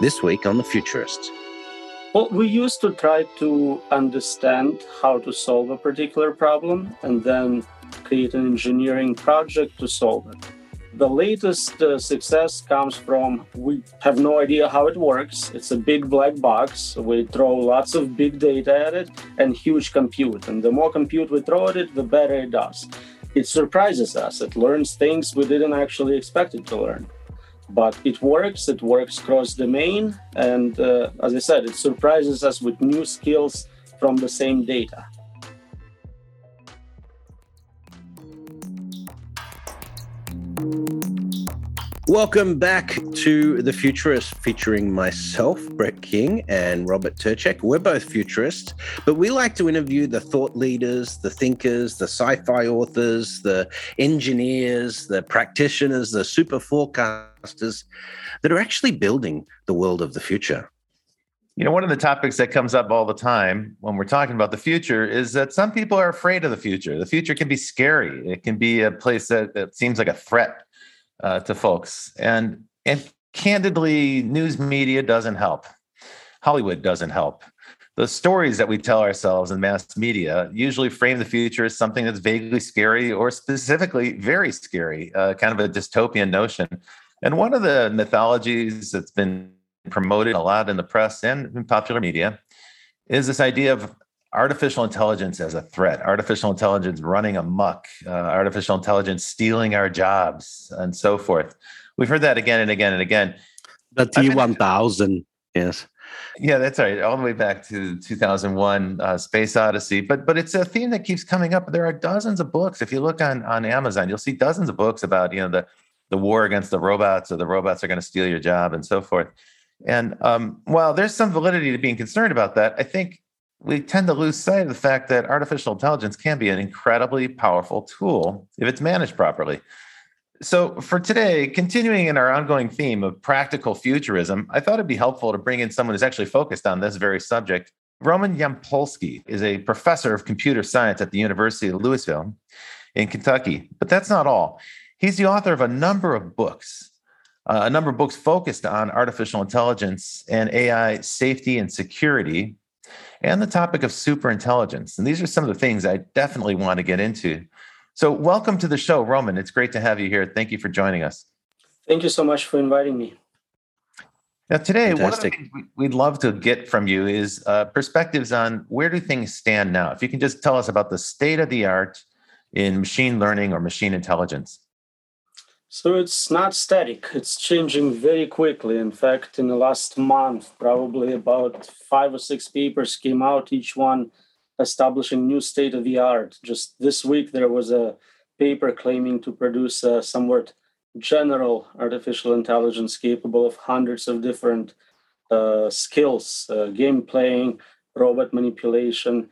this week on The Futurist. Well, we used to try to understand how to solve a particular problem and then create an engineering project to solve it. The latest uh, success comes from we have no idea how it works. It's a big black box. We throw lots of big data at it and huge compute. And the more compute we throw at it, the better it does. It surprises us. It learns things we didn't actually expect it to learn. But it works, it works cross domain. And uh, as I said, it surprises us with new skills from the same data. Welcome back to The Futurist, featuring myself, Brett King, and Robert Tercek. We're both futurists, but we like to interview the thought leaders, the thinkers, the sci fi authors, the engineers, the practitioners, the super forecasters that are actually building the world of the future. You know, one of the topics that comes up all the time when we're talking about the future is that some people are afraid of the future. The future can be scary, it can be a place that, that seems like a threat uh, to folks. And and candidly, news media doesn't help. Hollywood doesn't help. The stories that we tell ourselves in mass media usually frame the future as something that's vaguely scary or specifically very scary, uh, kind of a dystopian notion. And one of the mythologies that's been promoted a lot in the press and in popular media is this idea of artificial intelligence as a threat, artificial intelligence running amok, uh, artificial intelligence stealing our jobs, and so forth. We've heard that again and again and again. The T1000, yes. Yeah, that's right. All the way back to 2001, uh, Space Odyssey. But but it's a theme that keeps coming up. There are dozens of books. If you look on on Amazon, you'll see dozens of books about you know the the war against the robots, or the robots are going to steal your job, and so forth. And um, while there's some validity to being concerned about that, I think we tend to lose sight of the fact that artificial intelligence can be an incredibly powerful tool if it's managed properly. So, for today, continuing in our ongoing theme of practical futurism, I thought it'd be helpful to bring in someone who's actually focused on this very subject. Roman Yampolskiy is a professor of computer science at the University of Louisville in Kentucky. But that's not all. He's the author of a number of books, uh, a number of books focused on artificial intelligence and AI safety and security, and the topic of superintelligence. And these are some of the things I definitely want to get into. So, welcome to the show, Roman. It's great to have you here. Thank you for joining us. Thank you so much for inviting me. Now, today, Fantastic. one of the things we'd love to get from you is uh, perspectives on where do things stand now. If you can just tell us about the state of the art in machine learning or machine intelligence. So it's not static, it's changing very quickly. In fact, in the last month, probably about five or six papers came out, each one establishing new state of the art. Just this week, there was a paper claiming to produce a somewhat general artificial intelligence capable of hundreds of different uh, skills uh, game playing, robot manipulation.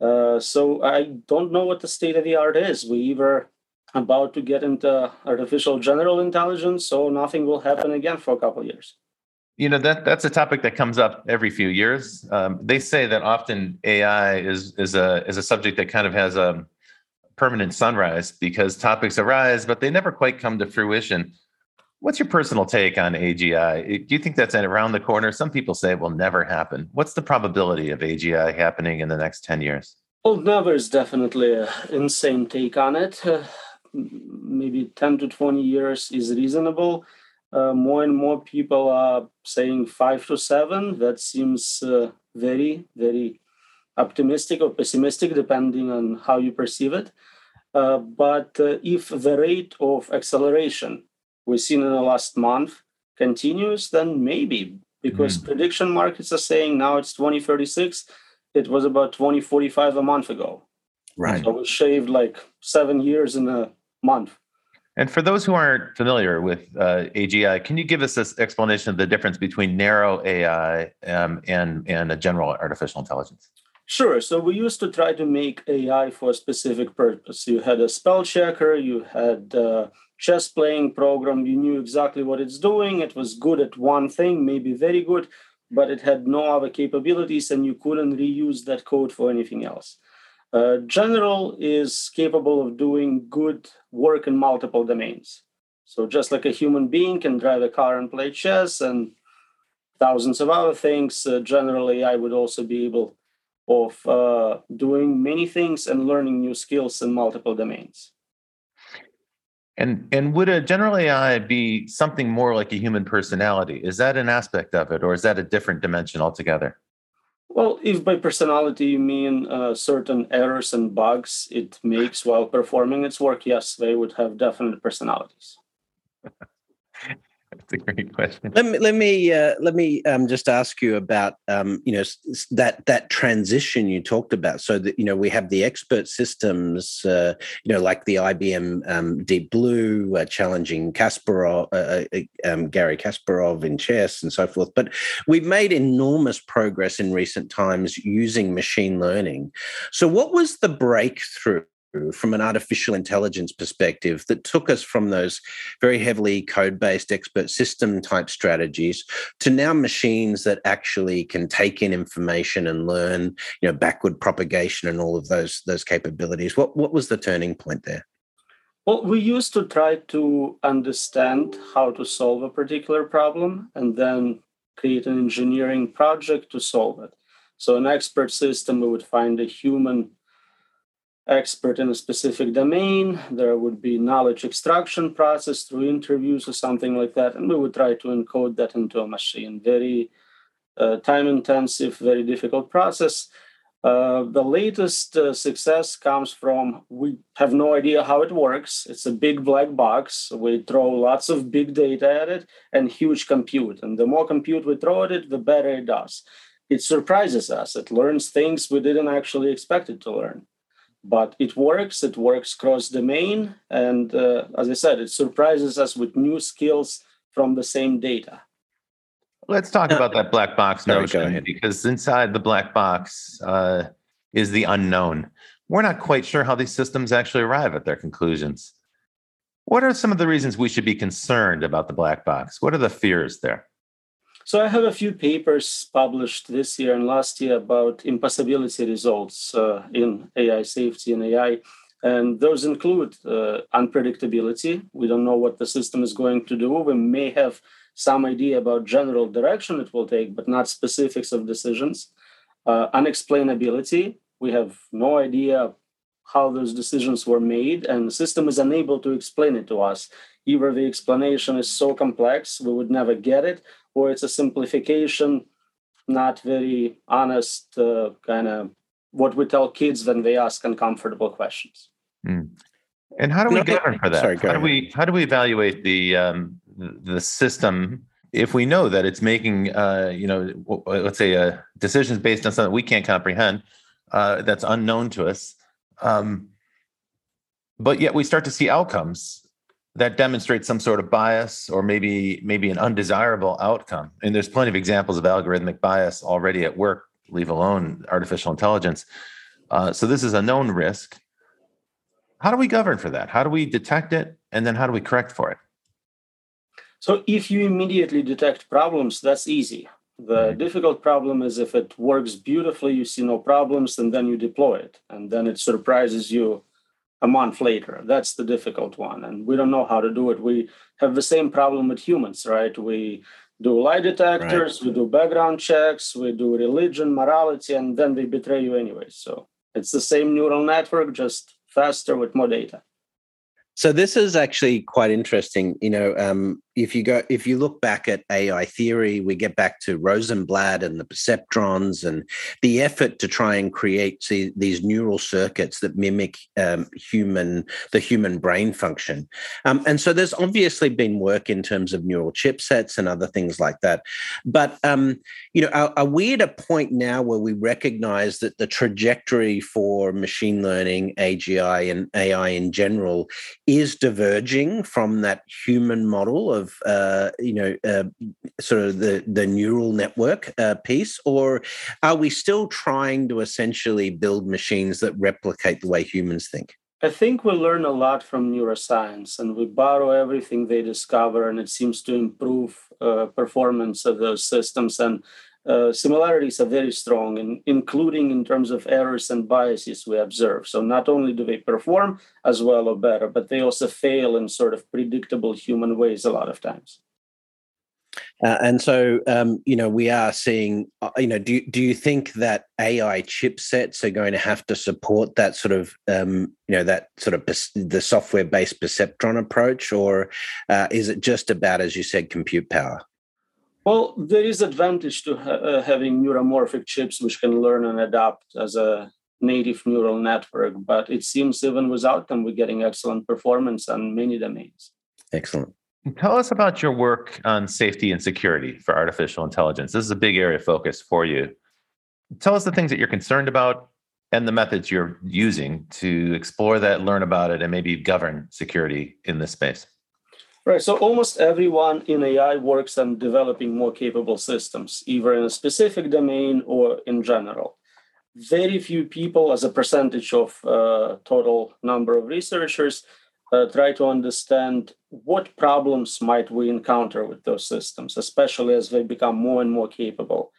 Uh, so I don't know what the state of the art is. We either about to get into artificial general intelligence, so nothing will happen again for a couple of years. You know that that's a topic that comes up every few years. Um, they say that often AI is is a is a subject that kind of has a permanent sunrise because topics arise, but they never quite come to fruition. What's your personal take on AGI? Do you think that's around the corner? Some people say it will never happen. What's the probability of AGI happening in the next 10 years? Well, never is definitely an insane take on it. Maybe 10 to 20 years is reasonable. Uh, more and more people are saying five to seven. That seems uh, very, very optimistic or pessimistic, depending on how you perceive it. Uh, but uh, if the rate of acceleration we've seen in the last month continues, then maybe, because mm. prediction markets are saying now it's 2036. It was about 2045 a month ago. Right. So we shaved like seven years in a month. And for those who aren't familiar with uh, AGI, can you give us this explanation of the difference between narrow AI um, and and a general artificial intelligence? Sure. So we used to try to make AI for a specific purpose. You had a spell checker, you had a chess playing program, you knew exactly what it's doing. It was good at one thing, maybe very good, but it had no other capabilities, and you couldn't reuse that code for anything else. Uh, general is capable of doing good work in multiple domains. So just like a human being can drive a car and play chess and thousands of other things. Uh, generally, I would also be able of uh, doing many things and learning new skills in multiple domains. And and would a general AI be something more like a human personality? Is that an aspect of it, or is that a different dimension altogether? Well, if by personality you mean uh, certain errors and bugs it makes while performing its work, yes, they would have definite personalities. A great question. Let me let me uh, let me um, just ask you about um, you know that that transition you talked about. So that you know we have the expert systems, uh, you know, like the IBM um, Deep Blue uh, challenging Kasparov, uh, uh, um, Garry Kasparov in chess and so forth. But we've made enormous progress in recent times using machine learning. So what was the breakthrough? From an artificial intelligence perspective that took us from those very heavily code based expert system type strategies to now machines that actually can take in information and learn you know backward propagation and all of those those capabilities. What what was the turning point there? Well we used to try to understand how to solve a particular problem and then create an engineering project to solve it. So an expert system we would find a human expert in a specific domain. There would be knowledge extraction process through interviews or something like that, and we would try to encode that into a machine. Very uh, time intensive, very difficult process. Uh, the latest uh, success comes from we have no idea how it works. It's a big black box. We throw lots of big data at it and huge compute. And the more compute we throw at it, the better it does. It surprises us. It learns things we didn't actually expect it to learn but it works it works cross domain and uh, as i said it surprises us with new skills from the same data. Let's talk uh, about that black box notion because inside the black box uh, is the unknown. We're not quite sure how these systems actually arrive at their conclusions. What are some of the reasons we should be concerned about the black box? What are the fears there so I have a few papers published this year and last year about impossibility results uh, in AI safety and AI. And those include uh, unpredictability. We don't know what the system is going to do. We may have some idea about general direction it will take, but not specifics of decisions. Uh, unexplainability. We have no idea how those decisions were made, and the system is unable to explain it to us. Either the explanation is so complex we would never get it, or it's a simplification, not very honest uh, kind of what we tell kids when they ask uncomfortable questions. Mm. And how do we govern for that? Sorry, how do we how do we evaluate the um, the system if we know that it's making uh, you know let's say uh, decisions based on something we can't comprehend uh, that's unknown to us, um, but yet we start to see outcomes that demonstrates some sort of bias or maybe maybe an undesirable outcome. And there's plenty of examples of algorithmic bias already at work, leave alone artificial intelligence. Uh, so this is a known risk. How do we govern for that? How do we detect it, and then how do we correct for it? So if you immediately detect problems, that's easy. The mm-hmm. difficult problem is if it works beautifully, you see no problems, and then you deploy it, and then it surprises you a month later. That's the difficult one. And we don't know how to do it. We have the same problem with humans, right? We do lie detectors, right. we do background checks, we do religion, morality, and then they betray you anyway. So it's the same neural network, just faster with more data. So this is actually quite interesting. You know, um, if you go if you look back at AI theory, we get back to Rosenblatt and the perceptrons and the effort to try and create see, these neural circuits that mimic um, human the human brain function. Um, and so there's obviously been work in terms of neural chipsets and other things like that. But um, you know, are, are we at a point now where we recognize that the trajectory for machine learning, AGI, and AI in general is diverging from that human model of uh, you know uh, sort of the the neural network uh, piece, or are we still trying to essentially build machines that replicate the way humans think? I think we learn a lot from neuroscience, and we borrow everything they discover, and it seems to improve uh, performance of those systems and uh, similarities are very strong, in, including in terms of errors and biases we observe. So not only do they perform as well or better, but they also fail in sort of predictable human ways a lot of times. Uh, and so, um, you know, we are seeing, uh, you know, do, do you think that AI chipsets are going to have to support that sort of, um, you know, that sort of the software based perceptron approach, or uh, is it just about, as you said, compute power? Well, there is advantage to ha- uh, having neuromorphic chips which can learn and adapt as a native neural network, but it seems even without them, we're getting excellent performance on many domains. Excellent. Tell us about your work on safety and security for artificial intelligence. This is a big area of focus for you. Tell us the things that you're concerned about and the methods you're using to explore that, learn about it, and maybe govern security in this space. Right. So almost everyone in AI works on developing more capable systems, either in a specific domain or in general. Very few people, as a percentage of uh, total number of researchers, uh, try to understand what problems might we encounter with those systems, especially as they become more and more capable.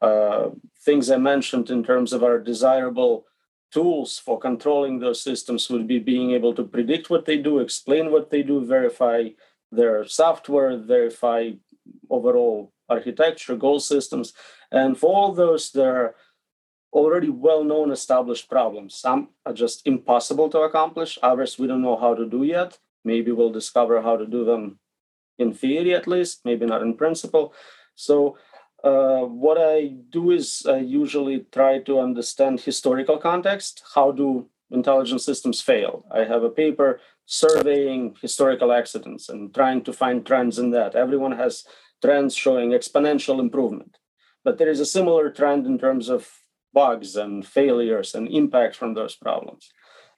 Uh, things I mentioned in terms of our desirable tools for controlling those systems would be being able to predict what they do, explain what they do, verify their software, verify overall architecture, goal systems. And for all those, there are already well known established problems. Some are just impossible to accomplish, others we don't know how to do yet. Maybe we'll discover how to do them in theory at least, maybe not in principle. So, uh, what I do is I usually try to understand historical context. How do intelligent systems fail? I have a paper surveying historical accidents and trying to find trends in that. Everyone has trends showing exponential improvement. But there is a similar trend in terms of bugs and failures and impacts from those problems.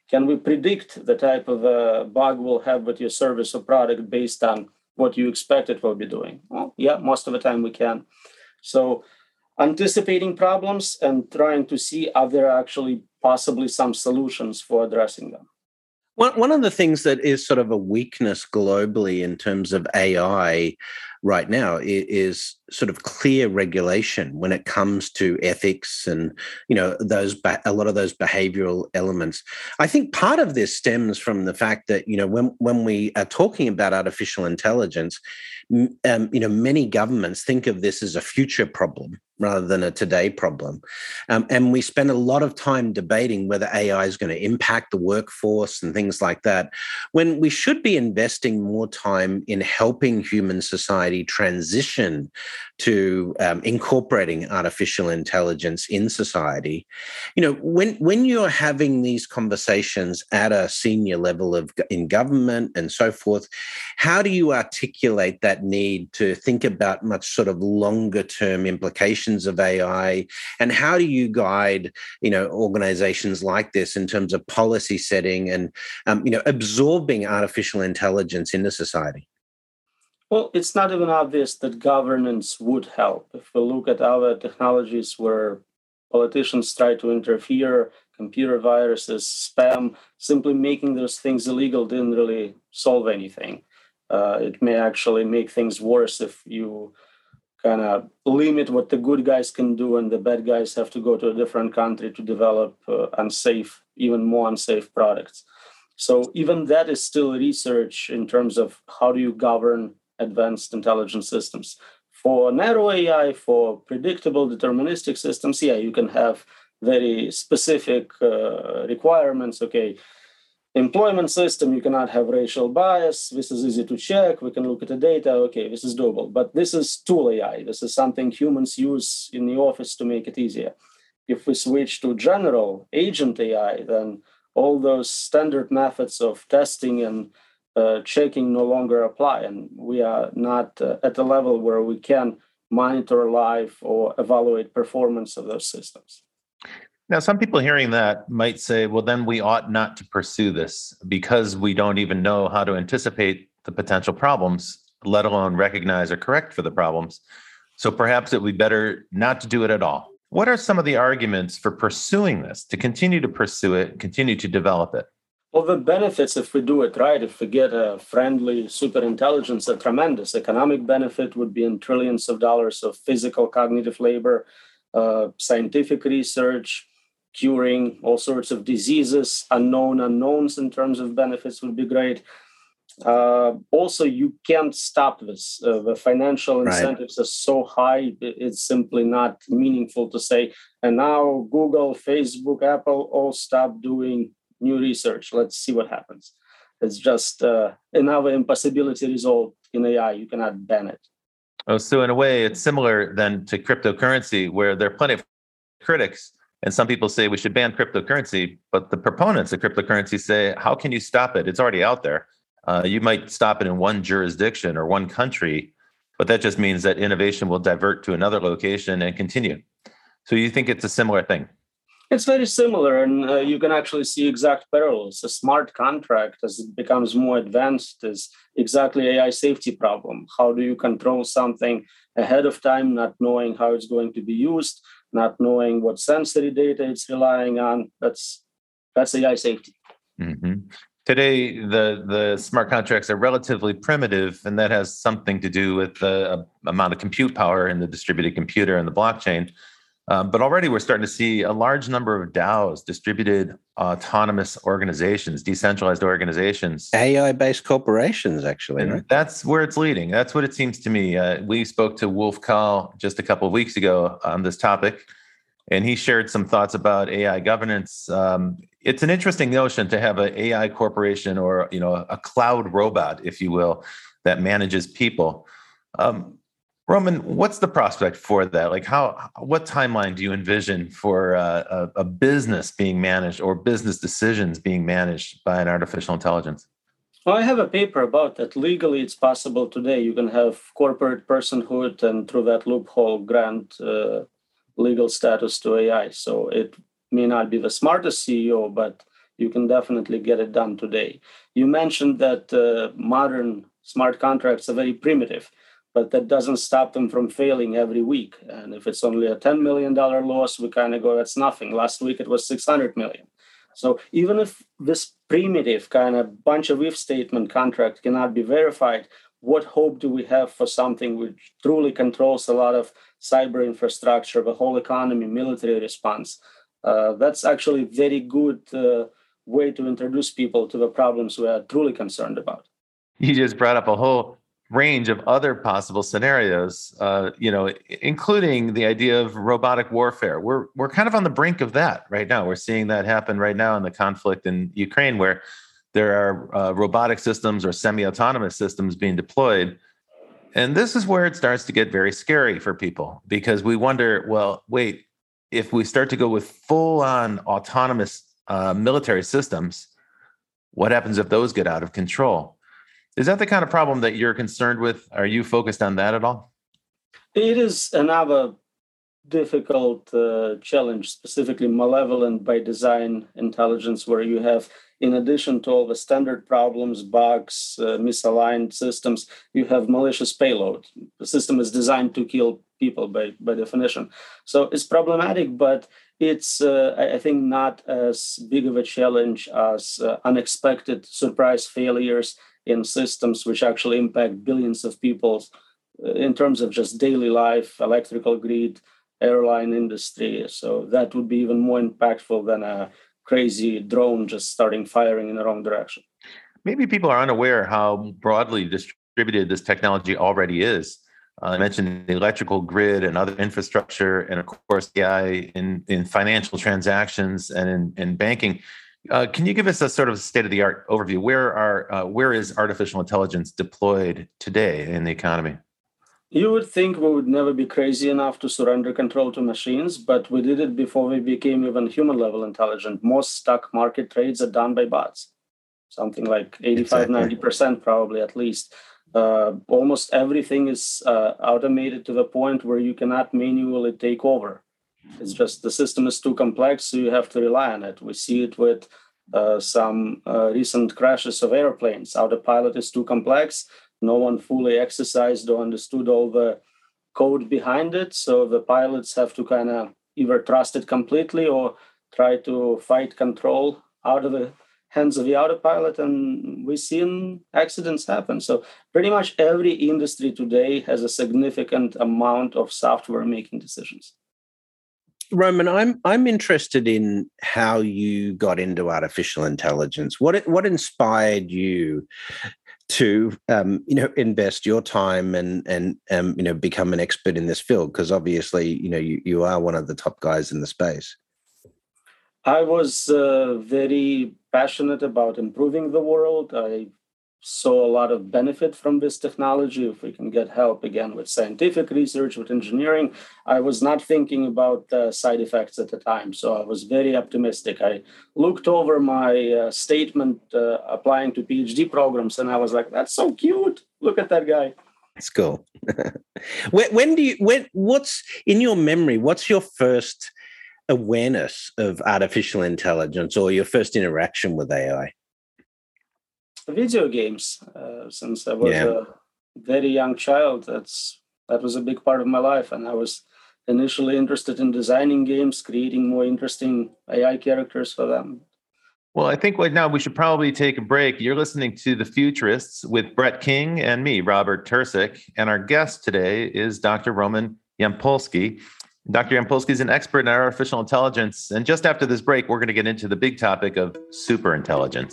Can we predict the type of a bug will have with your service or product based on what you expect it will be doing? Well, yeah, most of the time we can. So anticipating problems and trying to see are there actually possibly some solutions for addressing them. One, one of the things that is sort of a weakness globally in terms of AI right now is, sort of clear regulation when it comes to ethics and you know those a lot of those behavioral elements i think part of this stems from the fact that you know when when we are talking about artificial intelligence um, you know many governments think of this as a future problem rather than a today problem. Um, and we spend a lot of time debating whether AI is going to impact the workforce and things like that, when we should be investing more time in helping human society transition to um, incorporating artificial intelligence in society. You know, when when you're having these conversations at a senior level of in government and so forth, how do you articulate that need to think about much sort of longer term implications of AI, and how do you guide you know organizations like this in terms of policy setting and um, you know absorbing artificial intelligence into society? Well, it's not even obvious that governance would help. If we look at other technologies where politicians try to interfere, computer viruses, spam, simply making those things illegal didn't really solve anything. Uh, it may actually make things worse if you kind of limit what the good guys can do and the bad guys have to go to a different country to develop uh, unsafe, even more unsafe products. So even that is still research in terms of how do you govern advanced intelligent systems. For narrow AI, for predictable deterministic systems, yeah, you can have very specific uh, requirements. Okay, employment system, you cannot have racial bias. This is easy to check. We can look at the data. Okay, this is doable. But this is tool AI. This is something humans use in the office to make it easier. If we switch to general agent AI, then all those standard methods of testing and uh, checking no longer apply, and we are not uh, at the level where we can monitor live or evaluate performance of those systems. Now, some people hearing that might say, well, then we ought not to pursue this because we don't even know how to anticipate the potential problems, let alone recognize or correct for the problems. So perhaps it would be better not to do it at all. What are some of the arguments for pursuing this, to continue to pursue it, continue to develop it? Well, the benefits, if we do it right, if we get a friendly super intelligence, are tremendous. Economic benefit would be in trillions of dollars of physical cognitive labor, uh, scientific research, curing all sorts of diseases, unknown unknowns in terms of benefits would be great. Uh, also, you can't stop this. Uh, the financial incentives right. are so high; it's simply not meaningful to say. And now, Google, Facebook, Apple all stop doing new research. Let's see what happens. It's just uh, another impossibility result in AI. You cannot ban it. Oh, so in a way, it's similar then to cryptocurrency, where there are plenty of critics, and some people say we should ban cryptocurrency, but the proponents of cryptocurrency say, how can you stop it? It's already out there. Uh, you might stop it in one jurisdiction or one country, but that just means that innovation will divert to another location and continue. So you think it's a similar thing? It's very similar, and uh, you can actually see exact parallels. A smart contract, as it becomes more advanced, is exactly AI safety problem. How do you control something ahead of time, not knowing how it's going to be used, not knowing what sensory data it's relying on? That's that's AI safety. Mm-hmm. Today, the the smart contracts are relatively primitive, and that has something to do with the amount of compute power in the distributed computer and the blockchain. Um, but already we're starting to see a large number of DAOs, distributed autonomous organizations, decentralized organizations. AI based corporations, actually. Right? That's where it's leading. That's what it seems to me. Uh, we spoke to Wolf Kahl just a couple of weeks ago on this topic, and he shared some thoughts about AI governance. Um, it's an interesting notion to have an AI corporation or you know a cloud robot, if you will, that manages people. Um, Roman, what's the prospect for that? Like, how, what timeline do you envision for uh, a, a, business being managed or business decisions being managed by an artificial intelligence? Well, I have a paper about that. Legally, it's possible today. You can have corporate personhood and through that loophole grant uh, legal status to AI. So it may not be the smartest CEO, but you can definitely get it done today. You mentioned that uh, modern smart contracts are very primitive but that doesn't stop them from failing every week. And if it's only a $10 million loss, we kind of go, that's nothing. Last week it was 600 million. So even if this primitive kind of bunch of if statement contract cannot be verified, what hope do we have for something which truly controls a lot of cyber infrastructure, the whole economy, military response? Uh, that's actually a very good uh, way to introduce people to the problems we are truly concerned about. You just brought up a whole range of other possible scenarios, uh, you know, including the idea of robotic warfare. We're we're kind of on the brink of that right now. We're seeing that happen right now in the conflict in Ukraine, where there are uh, robotic systems or semi-autonomous systems being deployed. And this is where it starts to get very scary for people because we wonder, well, wait, if we start to go with full-on autonomous uh, military systems, what happens if those get out of control? Is that the kind of problem that you're concerned with? Are you focused on that at all? It is another difficult uh, challenge, specifically malevolent by design intelligence, where you have, in addition to all the standard problems, bugs, uh, misaligned systems, you have malicious payload. The system is designed to kill people by, by definition. So it's problematic, but it's, uh, I think, not as big of a challenge as uh, unexpected surprise failures in systems which actually impact billions of people uh, in terms of just daily life, electrical grid, airline industry. So that would be even more impactful than a crazy drone just starting firing in the wrong direction. Maybe people are unaware how broadly distributed this technology already is. Uh, I mentioned the electrical grid and other infrastructure, and of course, the AI in, in financial transactions and in, in banking. Uh, can you give us a sort of state of the art overview? Where are uh, where is artificial intelligence deployed today in the economy? You would think we would never be crazy enough to surrender control to machines, but we did it before we became even human level intelligent. Most stock market trades are done by bots, something like 85, exactly. 90% probably at least. Uh, almost everything is uh, automated to the point where you cannot manually take over. It's just the system is too complex, so you have to rely on it. We see it with uh, some uh, recent crashes of airplanes. Autopilot is too complex. No one fully exercised or understood all the code behind it. So the pilots have to kind of either trust it completely or try to fight control out of the hands of the autopilot. And we've seen accidents happen. So pretty much every industry today has a significant amount of software making decisions. Roman, I'm I'm interested in how you got into artificial intelligence. What what inspired you? to um, you know invest your time and and um, you know become an expert in this field because obviously you know you, you are one of the top guys in the space i was uh, very passionate about improving the world i saw a lot of benefit from this technology. If we can get help again with scientific research with engineering i was not thinking about uh, side effects at the time. So i was very optimistic. I looked over my uh, statement uh, applying to phd programs and i was like that's so cute. Look at that guy. It's cool. When, when do you when what's in your memory what's your first awareness of artificial intelligence or your first interaction with ai video games uh, since I was yeah. a very young child. That's that was a big part of my life, and I was initially interested in designing games, creating more interesting AI characters for them. Well, I think right now we should probably take a break. You're listening to The Futurists with Brett King and me, Robert Tercek. And our guest today is Dr. Roman Yampolskiy. Dr. Yampolskiy is an expert in artificial intelligence. And just after this break, we're going to get into the big topic of superintelligence.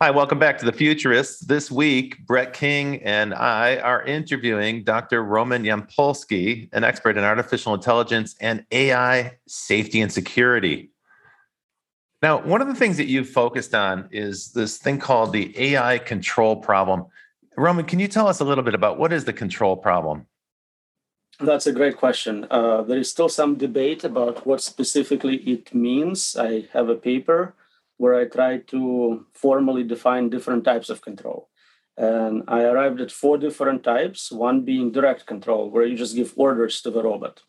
Hi, welcome back to the Futurists. This week, Brett King and I are interviewing Dr. Roman Yampolskiy, an expert in artificial intelligence and AI safety and security. Now, one of the things that you've focused on is this thing called the AI control problem. Roman, can you tell us a little bit about what is the control problem? That's a great question. Uh, there is still some debate about what specifically it means. I have a paper where I tried to formally define different types of control. And I arrived at four different types, one being direct control, where you just give orders to the robot.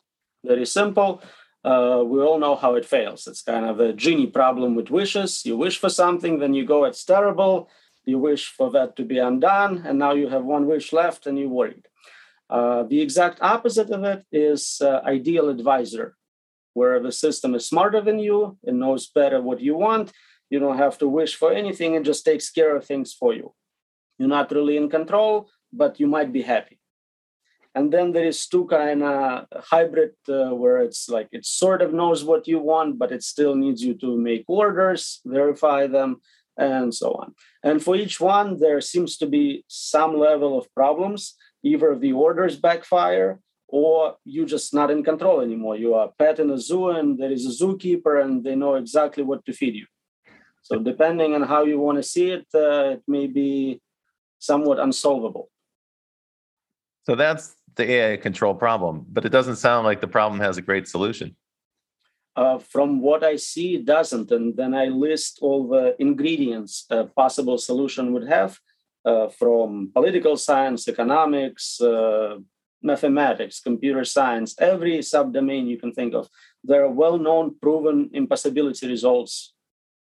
Very simple. Uh, we all know how it fails. It's kind of a genie problem with wishes. You wish for something, then you go, it's terrible. You wish for that to be undone, and now you have one wish left and you're worried. Uh, the exact opposite of it is uh, ideal advisor, where the system is smarter than you and knows better what you want, you don't have to wish for anything. It just takes care of things for you. You're not really in control but you might be happy. And then there is two kind of hybrid uh, where it's like it sort of knows what you want but it still needs you to make orders verify them and so on. And for each one there seems to be some level of problems. Either the orders backfire or you're just not in control anymore. You are pet in a zoo and there is a zookeeper and they know exactly what to feed you so depending on how you want to see it, uh, it may be somewhat unsolvable. So that's the AI control problem, but it doesn't sound like the problem has a great solution. Uh, from what I see, it doesn't. And then I list all the ingredients a possible solution would have uh, from political science, economics, uh, mathematics, computer science, every subdomain you can think of. There are well known, proven impossibility results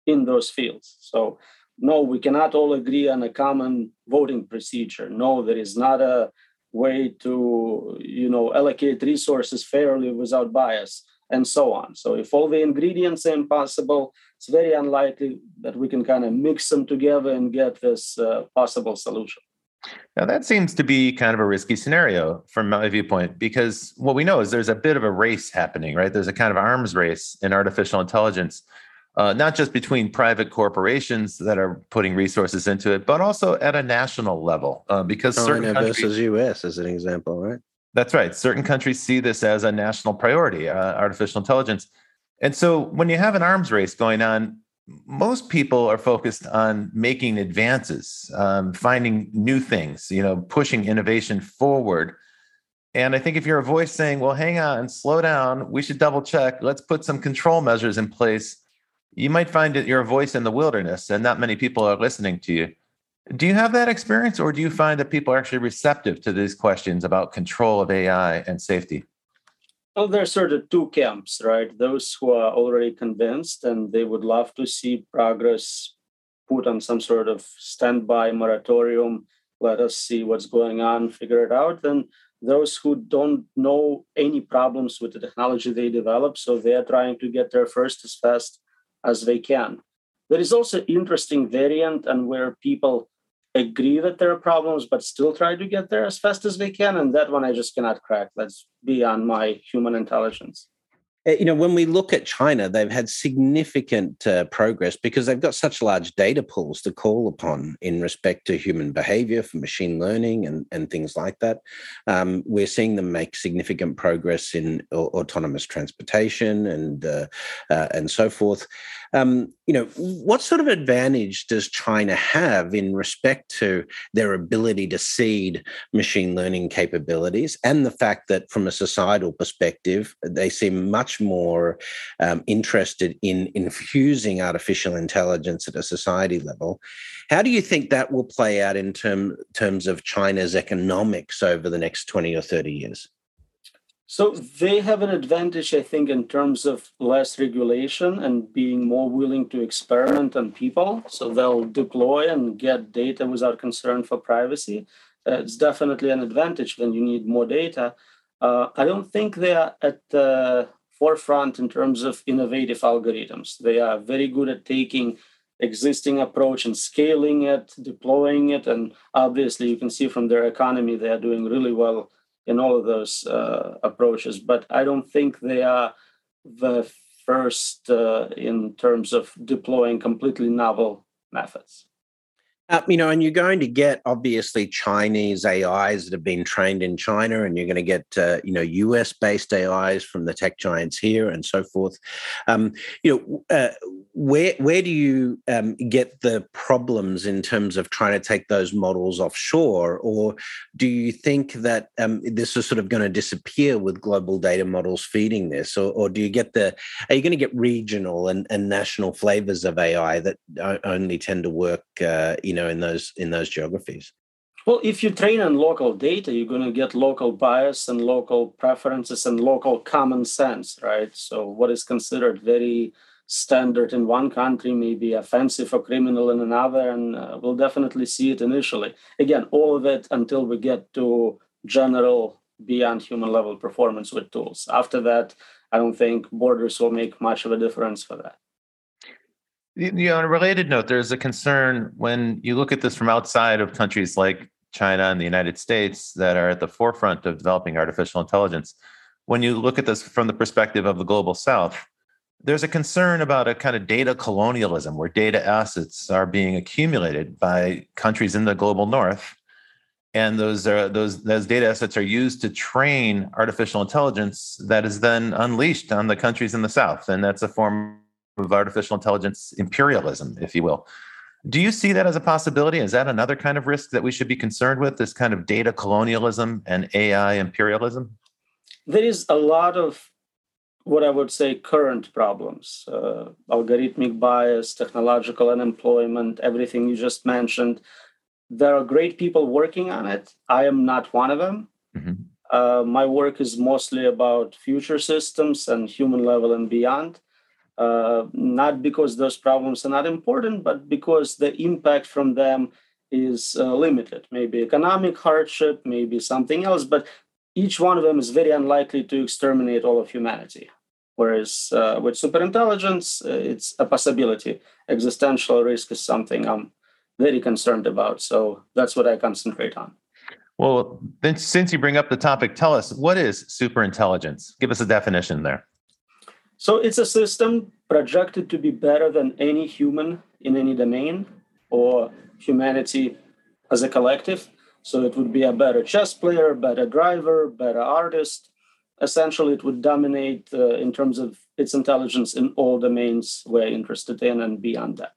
in those fields. So, no, we cannot all agree on a common voting procedure. No, there is not a way to, you know, allocate resources fairly without bias, and so on. So, if all the ingredients are impossible, it's very unlikely that we can kind of mix them together and get this uh, possible solution. Now, that seems to be kind of a risky scenario from my viewpoint because what we know is there's a bit of a race happening, right? There's a kind of arms race in artificial intelligence uh, not just between private corporations that are putting resources into it, but also at a national level. Uh, because China certain countries, versus U.S. as an example, right? That's right. Certain countries see this as a national priority, uh, artificial intelligence. And so when you have an arms race going on, most people are focused on making advances, um, finding new things, you know, pushing innovation forward. And I think if you're a voice saying, well, hang on, slow down, we should double check, let's put some control measures in place you might find that you're a voice in the wilderness and not many people are listening to you. Do you have that experience, or do you find that people are actually receptive to these questions about control of AI and safety? Well, there's sort of two camps, right? Those who are already convinced and they would love to see progress put on some sort of standby moratorium, let us see what's going on, figure it out. And those who don't know any problems with the technology they develop, so they're trying to get there first as fast as they can. There is also interesting variant and where people agree that there are problems but still try to get there as fast as they can and that one i just cannot crack that's beyond my human intelligence you know, when we look at China, they've had significant uh, progress because they've got such large data pools to call upon in respect to human behavior for machine learning and, and things like that. Um, we're seeing them make significant progress in autonomous transportation and uh, uh, and so forth. Um, you know, what sort of advantage does China have in respect to their ability to seed machine learning capabilities and the fact that, from a societal perspective, they seem much more um, interested in infusing artificial intelligence at a society level? How do you think that will play out in term, terms of China's economics over the next 20 or 30 years? So they have an advantage, I think, in terms of less regulation and being more willing to experiment on people. So they'll deploy and get data without concern for privacy. Uh, it's definitely an advantage when you need more data. Uh, I don't think they are at the forefront in terms of innovative algorithms. They are very good at taking existing approach and scaling it, deploying it, and obviously you can see from their economy they are doing really well in all of those uh, approaches. But I don't think they are the first uh, in terms of deploying completely novel methods. Uh, you know, and you're going to get obviously Chinese AIs that have been trained in China, and you're going to get uh, you know US based AIs from the tech giants here and so forth. Um, you know, uh, where where do you um, get the problems in terms of trying to take those models offshore, or do you think that um, this is sort of going to disappear with global data models feeding this, or, or do you get the are you going to get regional and, and national flavors of AI that only tend to work, uh, you know, in those in those geographies? Well, if you train on local data, you're going to get local bias and local preferences and local common sense, right? So, what is considered very standard in one country may be offensive or criminal in another, and uh, we'll definitely see it initially. Again, all of it until we get to general beyond human level performance with tools. After that, I don't think borders will make much of a difference for that. You know, on a related note, there's a concern when you look at this from outside of countries like China and the United States that are at the forefront of developing artificial intelligence. When you look at this from the perspective of the global south, there's a concern about a kind of data colonialism where data assets are being accumulated by countries in the global north and those are those those data assets are used to train artificial intelligence that is then unleashed on the countries in the south and that's a form of artificial intelligence imperialism, if you will. Do you see that as a possibility? Is that another kind of risk that we should be concerned with, this kind of data colonialism and AI imperialism? There is a lot of what I would say current problems uh, algorithmic bias, technological unemployment, everything you just mentioned. There are great people working on it. I am not one of them. Mm-hmm. Uh, my work is mostly about future systems and human level and beyond uh, not because those problems are not important, but because the impact from them is uh, limited. Maybe economic hardship, maybe something else, but each one of them is very unlikely to exterminate all of humanity. Whereas uh, with superintelligence, uh, it's a possibility. Existential risk is something I'm very concerned about. So that's what I concentrate on. Well, then, since you bring up the topic, tell us what is superintelligence? Give us a definition there. So it's a system projected to be better than any human in any domain or humanity as a collective. So it would be a better chess player, better driver, better artist. Essentially, it would dominate uh, in terms of its intelligence in all domains we're interested in and beyond that.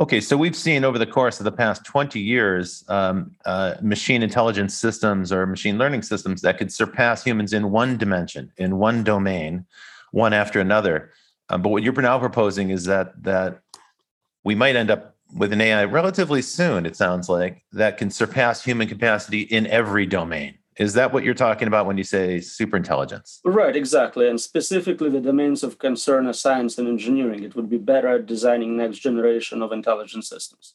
Okay, so we've seen over the course of the past 20 years um, uh, machine intelligence systems or machine learning systems that could surpass humans in one dimension, in one domain one after another. Um, but what you're now proposing is that that we might end up with an AI relatively soon, it sounds like, that can surpass human capacity in every domain. Is that what you're talking about when you say superintelligence? Right, exactly. And specifically the domains of concern are science and engineering. It would be better at designing next generation of intelligent systems.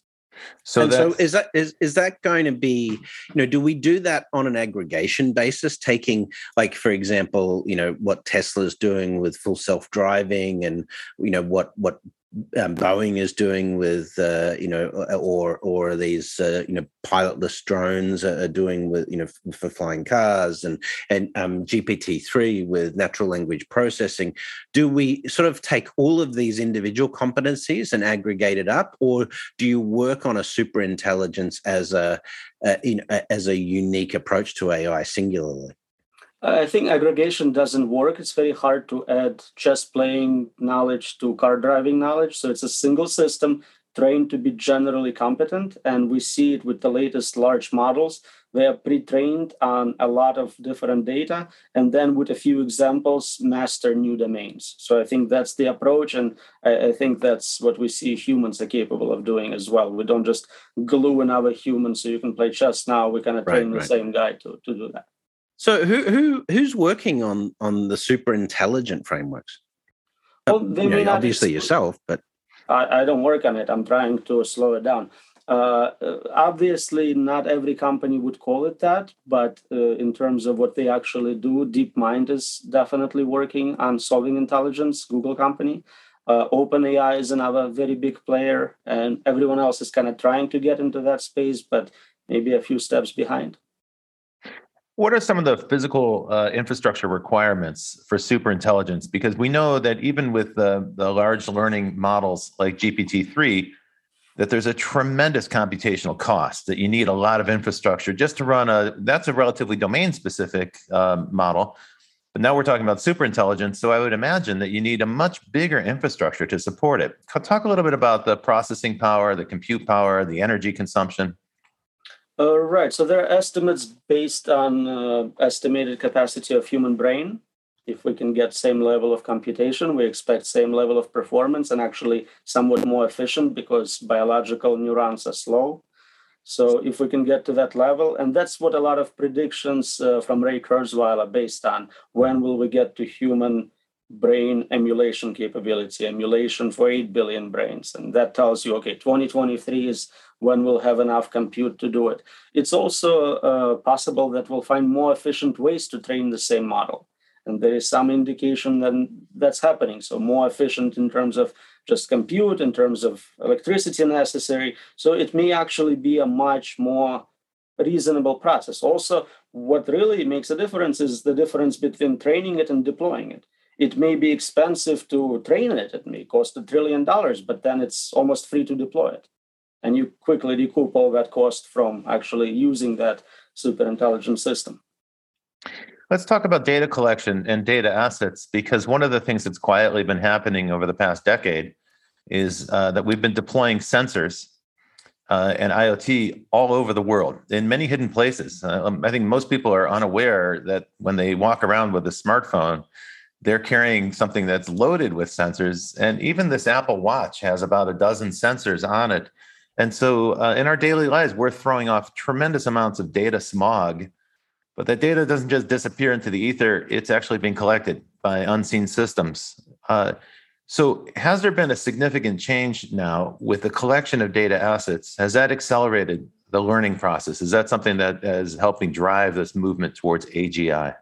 So, so is that is is that going to be you know do we do that on an aggregation basis taking like for example you know what Tesla's doing with full self driving and you know what what um, Boeing is doing with uh, you know or or these uh, you know pilotless drones are doing with you know for flying cars and and um, GPT three with natural language processing. Do we sort of take all of these individual competencies and aggregate it up, or do you work on a super intelligence as a, a as a unique approach to AI singularly? I think aggregation doesn't work. It's very hard to add chess playing knowledge to car driving knowledge. So it's a single system trained to be generally competent. And we see it with the latest large models. They are pre trained on a lot of different data. And then, with a few examples, master new domains. So I think that's the approach. And I, I think that's what we see humans are capable of doing as well. We don't just glue another human so you can play chess now. We kind of train right, right. the same guy to, to do that. So who who who's working on on the super intelligent frameworks? Well, they you know, obviously yourself, but I, I, don't work on it. I'm trying to slow it down. Uh, obviously, not every company would call it that, but uh, in terms of what they actually do, DeepMind is definitely working on solving intelligence. Google company, uh, OpenAI is another very big player, and everyone else is kind of trying to get into that space, but maybe a few steps behind. What are some of the physical uh, infrastructure requirements for superintelligence? Because we know that even with the, the large learning models like GPT-3, that there's a tremendous computational cost that you need a lot of infrastructure just to run a that's a relatively domain specific um, model. But now we're talking about superintelligence so i would imagine that you need a much bigger infrastructure to support it. Talk a little bit about the processing power the compute power the energy consumption uh, right. So there are estimates based on uh, estimated capacity of human brain. If we can get same level of computation, we expect same level of performance and actually somewhat more efficient because biological neurons are slow. So if we can get to that level, and that's what a lot of predictions uh, from Ray Kurzweil are based on. When will we get to human brain emulation capability, emulation for 8 billion brains. And that tells you, okay, 2023 is when we'll have enough compute to do it. It's also uh, possible that we'll find more efficient ways to train the same model. And there is some indication that that's happening. So, more efficient in terms of just compute, in terms of electricity necessary. So, it may actually be a much more reasonable process. Also, what really makes a difference is the difference between training it and deploying it it may be expensive to train it. It may cost a trillion dollars, but then it's almost free to deploy it. And you quickly recoup all that cost from actually using that super intelligent system. Let's talk about data collection and data assets because one of the things that's quietly been happening over the past decade is uh, that we've been deploying sensors uh, and IoT all over the world in many hidden places. Uh, um, I think most people are unaware that when they walk around with a smartphone, they're carrying something that's loaded with sensors. And even this Apple Watch has about a dozen sensors on it. And so uh, in our daily lives, we're throwing off tremendous amounts of data smog. But that data doesn't just disappear into the ether, it's actually being collected by unseen systems. Uh, so, has there been a significant change now with the collection of data assets? Has that accelerated the learning process? Is that something that is helping drive this movement towards AGI?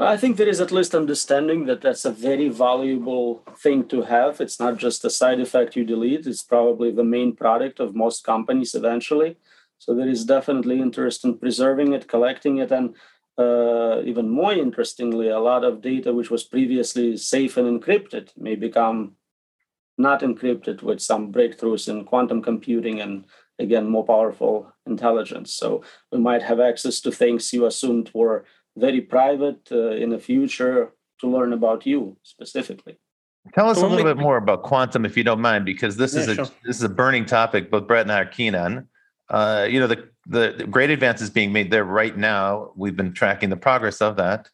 I think there is at least understanding that that's a very valuable thing to have. It's not just a side effect you delete, it's probably the main product of most companies eventually. So there is definitely interest in preserving it, collecting it, and uh, even more interestingly, a lot of data which was previously safe and encrypted may become not encrypted with some breakthroughs in quantum computing and again more powerful intelligence. So we might have access to things you assumed were very private uh, in the future to learn about you specifically. Tell us a little bit more about quantum, if you don't mind, because this yeah, is a sure. this is a burning topic. Both Brett and I are keen on. Uh, you know, the, the great advances being made there right now. We've been tracking the progress of that,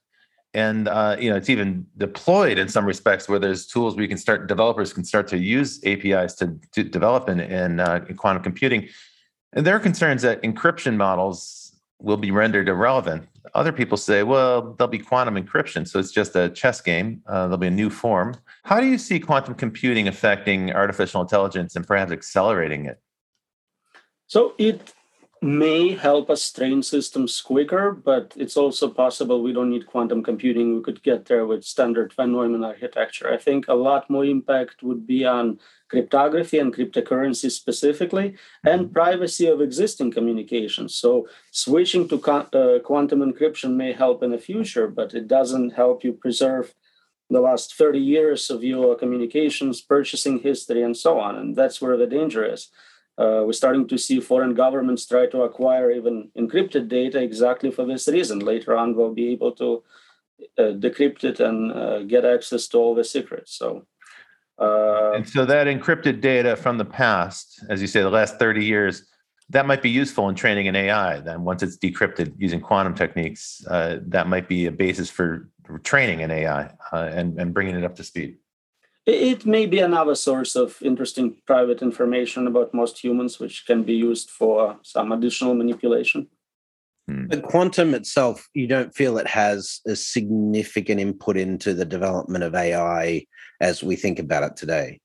and uh, you know it's even deployed in some respects where there's tools where you can start developers can start to use apis to, to develop in, in, uh, in quantum computing and there are concerns that encryption models will be rendered irrelevant other people say well there'll be quantum encryption so it's just a chess game uh, there'll be a new form. How do you see quantum computing affecting artificial intelligence and perhaps accelerating it? So it may help us train systems quicker, but it's also possible we don't need quantum computing. We could get there with standard von Neumann architecture. I think a lot more impact would be on cryptography and cryptocurrency specifically, and privacy of existing communications. So switching to uh, quantum encryption may help in the future, but it doesn't help you preserve the last 30 years of your communications, purchasing history, and so on. And that's where the danger is uh, we're starting to see foreign governments try to acquire even encrypted data exactly for this reason. Later on, we'll be able to uh, decrypt it and uh, get access to all the secrets. So, uh, and so that encrypted data from the past, as you say, the last 30 years, that might be useful in training an AI. Then, once it's decrypted using quantum techniques, uh, that might be a basis for training an AI uh, and, and bringing it up to speed. It may be another source of interesting private information about most humans, which can be used for some additional manipulation. Hmm. But quantum itself, you don't feel it has a significant input into the development of AI as we think about it today.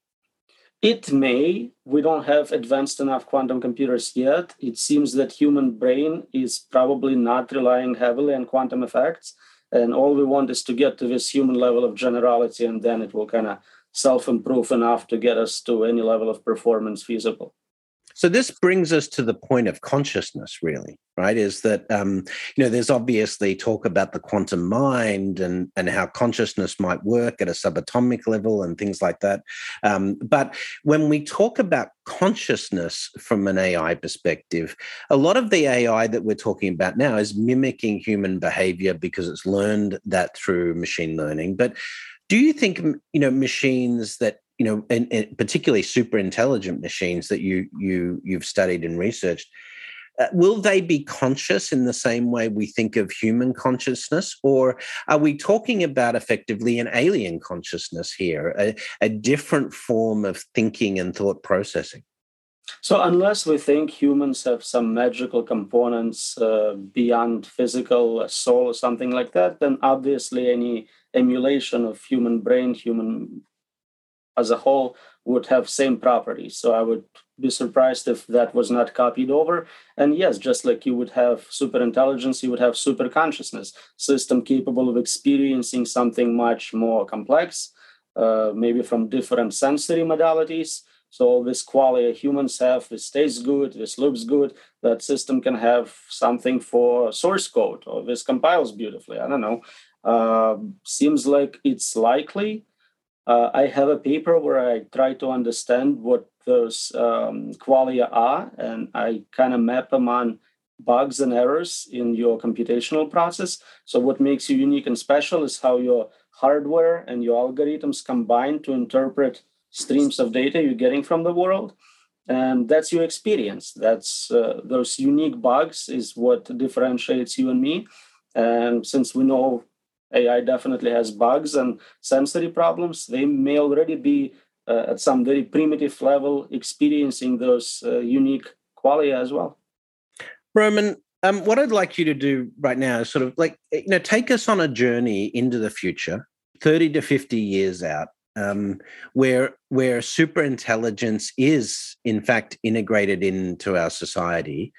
It may. We don't have advanced enough quantum computers yet. It seems that human brain is probably not relying heavily on quantum effects. And all we want is to get to this human level of generality, and then it will kind of self-improve enough to get us to any level of performance feasible. So this brings us to the point of consciousness, really, right? Is that um, you know there's obviously talk about the quantum mind and and how consciousness might work at a subatomic level and things like that. Um, but when we talk about consciousness from an AI perspective, a lot of the AI that we're talking about now is mimicking human behavior because it's learned that through machine learning. But do you think you know machines that you know, and, and particularly super intelligent machines that you you you've studied and researched, uh, will they be conscious in the same way we think of human consciousness, or are we talking about effectively an alien consciousness here, a, a different form of thinking and thought processing? So, unless we think humans have some magical components uh, beyond physical soul or something like that, then obviously any emulation of human brain, human as a whole, would have same properties. So, I would be surprised if that was not copied over. And yes, just like you would have super intelligence, you would have super consciousness, system capable of experiencing something much more complex, uh, maybe from different sensory modalities so this quality humans have, this tastes good, this looks good, that system can have something for source code or this compiles beautifully. I don't know. Uh, seems like it's likely. Uh, I have a paper where I try to understand what those um, qualia are, and I kind of map them on bugs and errors in your computational process. So what makes you unique and special is how your hardware and your algorithms combine to interpret streams of data you're getting from the world and that's your experience that's uh, those unique bugs is what differentiates you and me and since we know ai definitely has bugs and sensory problems. They may already be uh, at some very primitive level experiencing those uh, unique qualia as well. Roman um, what i'd like you to do right now is sort of like you know take us on a journey into the future 30 to 50 years out um, where where super intelligence is in fact integrated into our society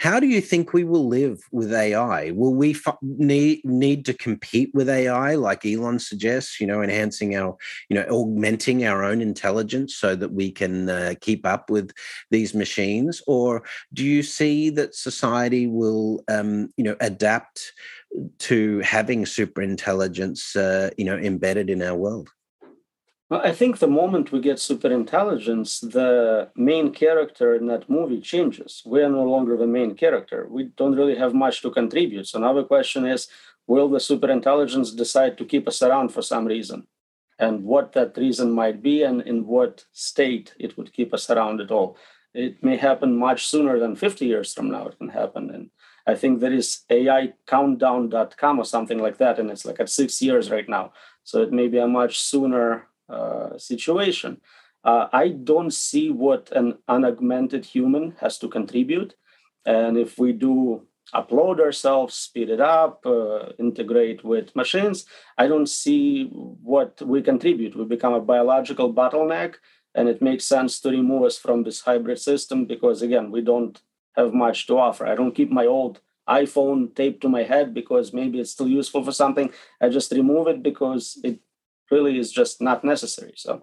how do you think we will live with ai will we f- need need to compete with ai like elon suggests you know enhancing our you know augmenting our own intelligence so that we can uh, keep up with these machines? Or do you see that society will um, you know adapt to having super intelligence uh, you know embedded in our world well, I think the moment we get super intelligence, the main character in that movie changes. We are no longer the main character. We don't really have much to contribute. So now the question is will the super intelligence decide to keep us around for some reason? And what that reason might be, and in what state it would keep us around at all. It may happen much sooner than 50 years from now. It can happen And I think there is AI AIcountdown.com or something like that, and it's like at six years right now. So it may be a much sooner situation. Uh, I don't see what an unaugmented human has to contribute. And if we do upload ourselves, speed it up, uh, integrate with machines, I don't see what we contribute. We become a biological bottleneck, and it makes sense to remove us from this hybrid system because, again, we don't have much to offer. I don't keep my old iPhone taped to my head because maybe it's still useful for something. I just remove it because it really is just not necessary. So,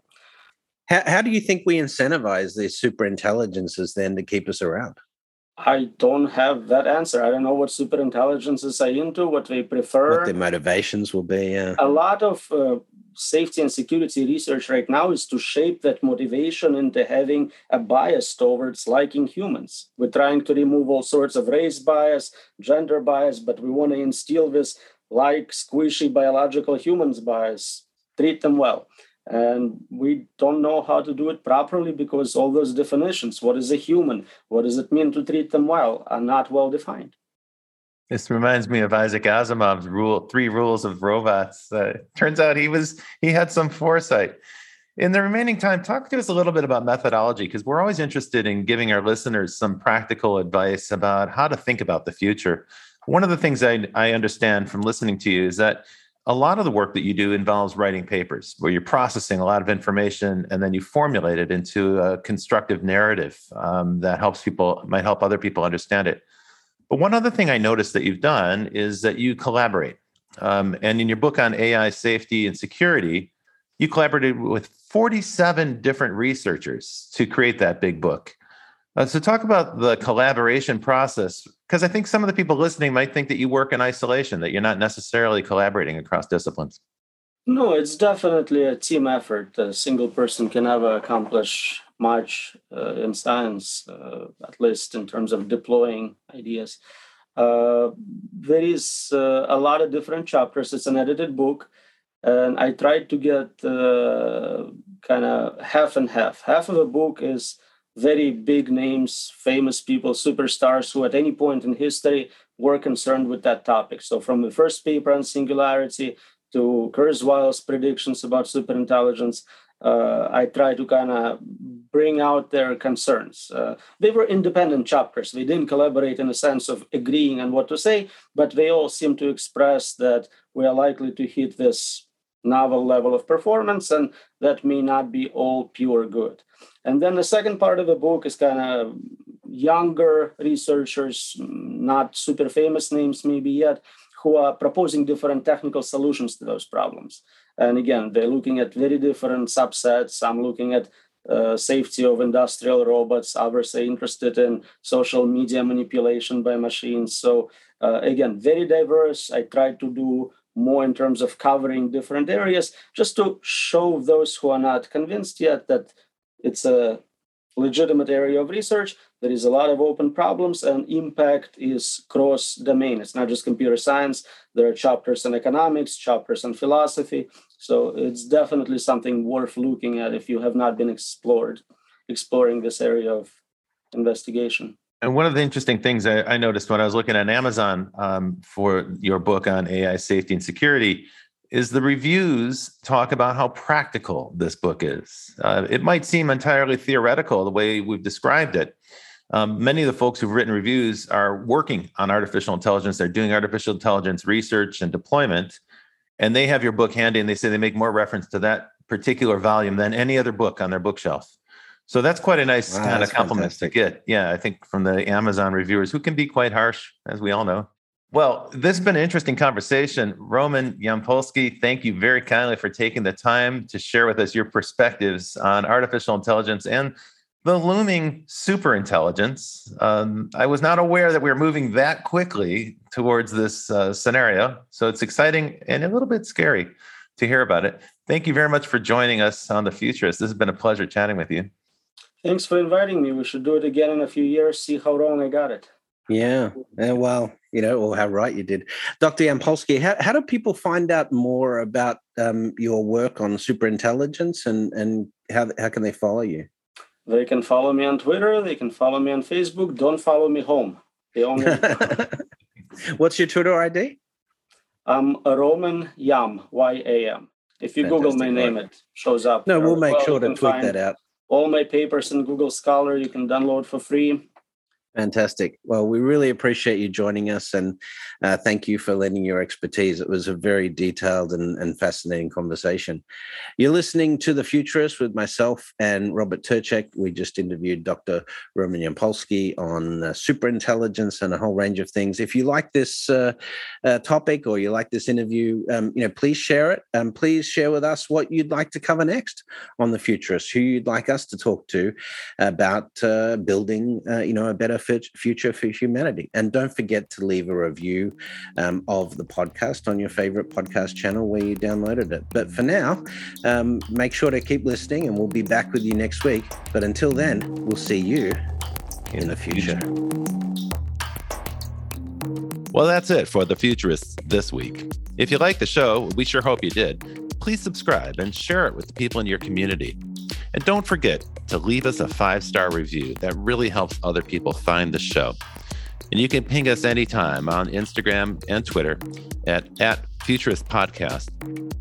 how, how do you think we incentivize these super intelligences then to keep us around? I don't have that answer. I don't know what super intelligences are into, what they prefer. What their motivations will be. A lot of uh, safety and security research right now is to shape that motivation into having a bias towards liking humans. We're trying to remove all sorts of race bias, gender bias, but we want to instill this like squishy biological humans bias, treat them well. And we don't know how to do it properly because all those definitions what is a human, what does it mean to treat them well, are not well defined. This reminds me of Isaac Asimov's rule, three rules of robots. Uh, turns out he was he had some foresight. In the remaining time, talk to us a little bit about methodology because we're always interested in giving our listeners some practical advice about how to think about the future. One of the things I, I understand from listening to you is that a lot of the work that you do involves writing papers where you're processing a lot of information and then you formulate it into a constructive narrative um, that helps people might help other people understand it. But one other thing i noticed that you've done is that you collaborate. Um, and in your book on ai safety and security you collaborated with 47 different researchers to create that big book. Uh, so talk about the collaboration process because I think some of the people listening might think that you work in isolation, that you're not necessarily collaborating across disciplines. No, it's definitely a team effort. A single person can never accomplish much uh, in science, uh, at least in terms of deploying ideas. Uh, there is uh, a lot of different chapters. It's an edited book, and I tried to get uh, kind of half and half. Half of the book is very big names, famous people, superstars who at any point in history were concerned with that topic. So from the first paper on singularity to Kurzweil's predictions about superintelligence, uh, I try to kind of bring out their concerns. Uh, they were independent chapters. They didn't collaborate in the sense of agreeing on what to say, but they all seem to express that we are likely to hit this novel level of performance, and that may not be all pure good. And then the second part of the book is kind of younger researchers, not super famous names maybe yet, who are proposing different technical solutions to those problems. And again, they're looking at very different subsets. I'm looking at uh, safety of industrial robots. Others are interested in social media manipulation by machines. So uh, again, very diverse. I try to do more in terms of covering different areas, just to show those who are not convinced yet that it's a legitimate area of research. There is a lot of open problems, and impact is cross domain. It's not just computer science. There are chapters in economics, chapters in philosophy. So it's definitely something worth looking at if you have not been explored, exploring this area of investigation. And one of the interesting things I, I noticed when I was looking at Amazon um, for your book on AI safety and security is the reviews talk about how practical this book is. Uh, it might seem entirely theoretical the way we've described it. Um, many of the folks who've written reviews are working on artificial intelligence. They're doing artificial intelligence research and deployment, and they have your book handy and they say they make more reference to that particular volume than any other book on their bookshelf. So that's quite a nice wow, kind of compliment fantastic. to get. Yeah, I think from the Amazon reviewers who can be quite harsh, as we all know. Well, this has been an interesting conversation. Roman Yampolskiy, thank you very kindly for taking the time to share with us your perspectives on artificial intelligence and the looming superintelligence. Um, I was not aware that we were moving that quickly towards this uh, scenario. So it's exciting and a little bit scary to hear about it. Thank you very much for joining us on The Futurist. This has been a pleasure chatting with you. Thanks for inviting me. We should do it again in a few years, see how wrong I got it. Yeah. yeah well, you know, or how right you did. Dr. Yampolskiy, how, how do people find out more about um, your work on superintelligence and, and how, how can they follow you? They can follow me on Twitter. They can follow me on Facebook. Don't follow me home. The only What's your Twitter ID? I'm Roman Yam, Y A M. If you Google my name, it shows up. No, we'll make well, sure to tweet that out. All my papers in Google Scholar you can download for free. Fantastic. Well, we really appreciate you joining us and uh, thank you for lending your expertise. It was a very detailed and, and, fascinating conversation. You're listening to The Futurist with myself and Robert Tercek. We just interviewed Dr. Roman Yampolskiy on uh, superintelligence and a whole range of things. If you like this uh, uh topic or you like this interview, um, you know, please share it. Um, please share with us what you'd like to cover next on The Futurist, who you'd like us to talk to about uh, building, uh, you know, a better future for humanity. And don't forget to leave a review um, of the podcast on your favorite podcast channel where you downloaded it. But for now, um, make sure to keep listening and we'll be back with you next week. But until then, we'll see you in the future. Well, that's it for The Futurists this week. If you like the show, we sure hope you did. Please subscribe and share it with the people in your community. And don't forget to leave us a five star review. That really helps other people find the show. And you can ping us anytime on Instagram and Twitter at, at Futurist Podcast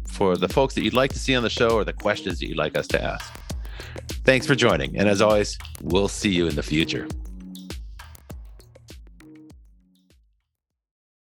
for the folks that you'd like to see on the show or the questions that you'd like us to ask. Thanks for joining. And as always, we'll see you in the future.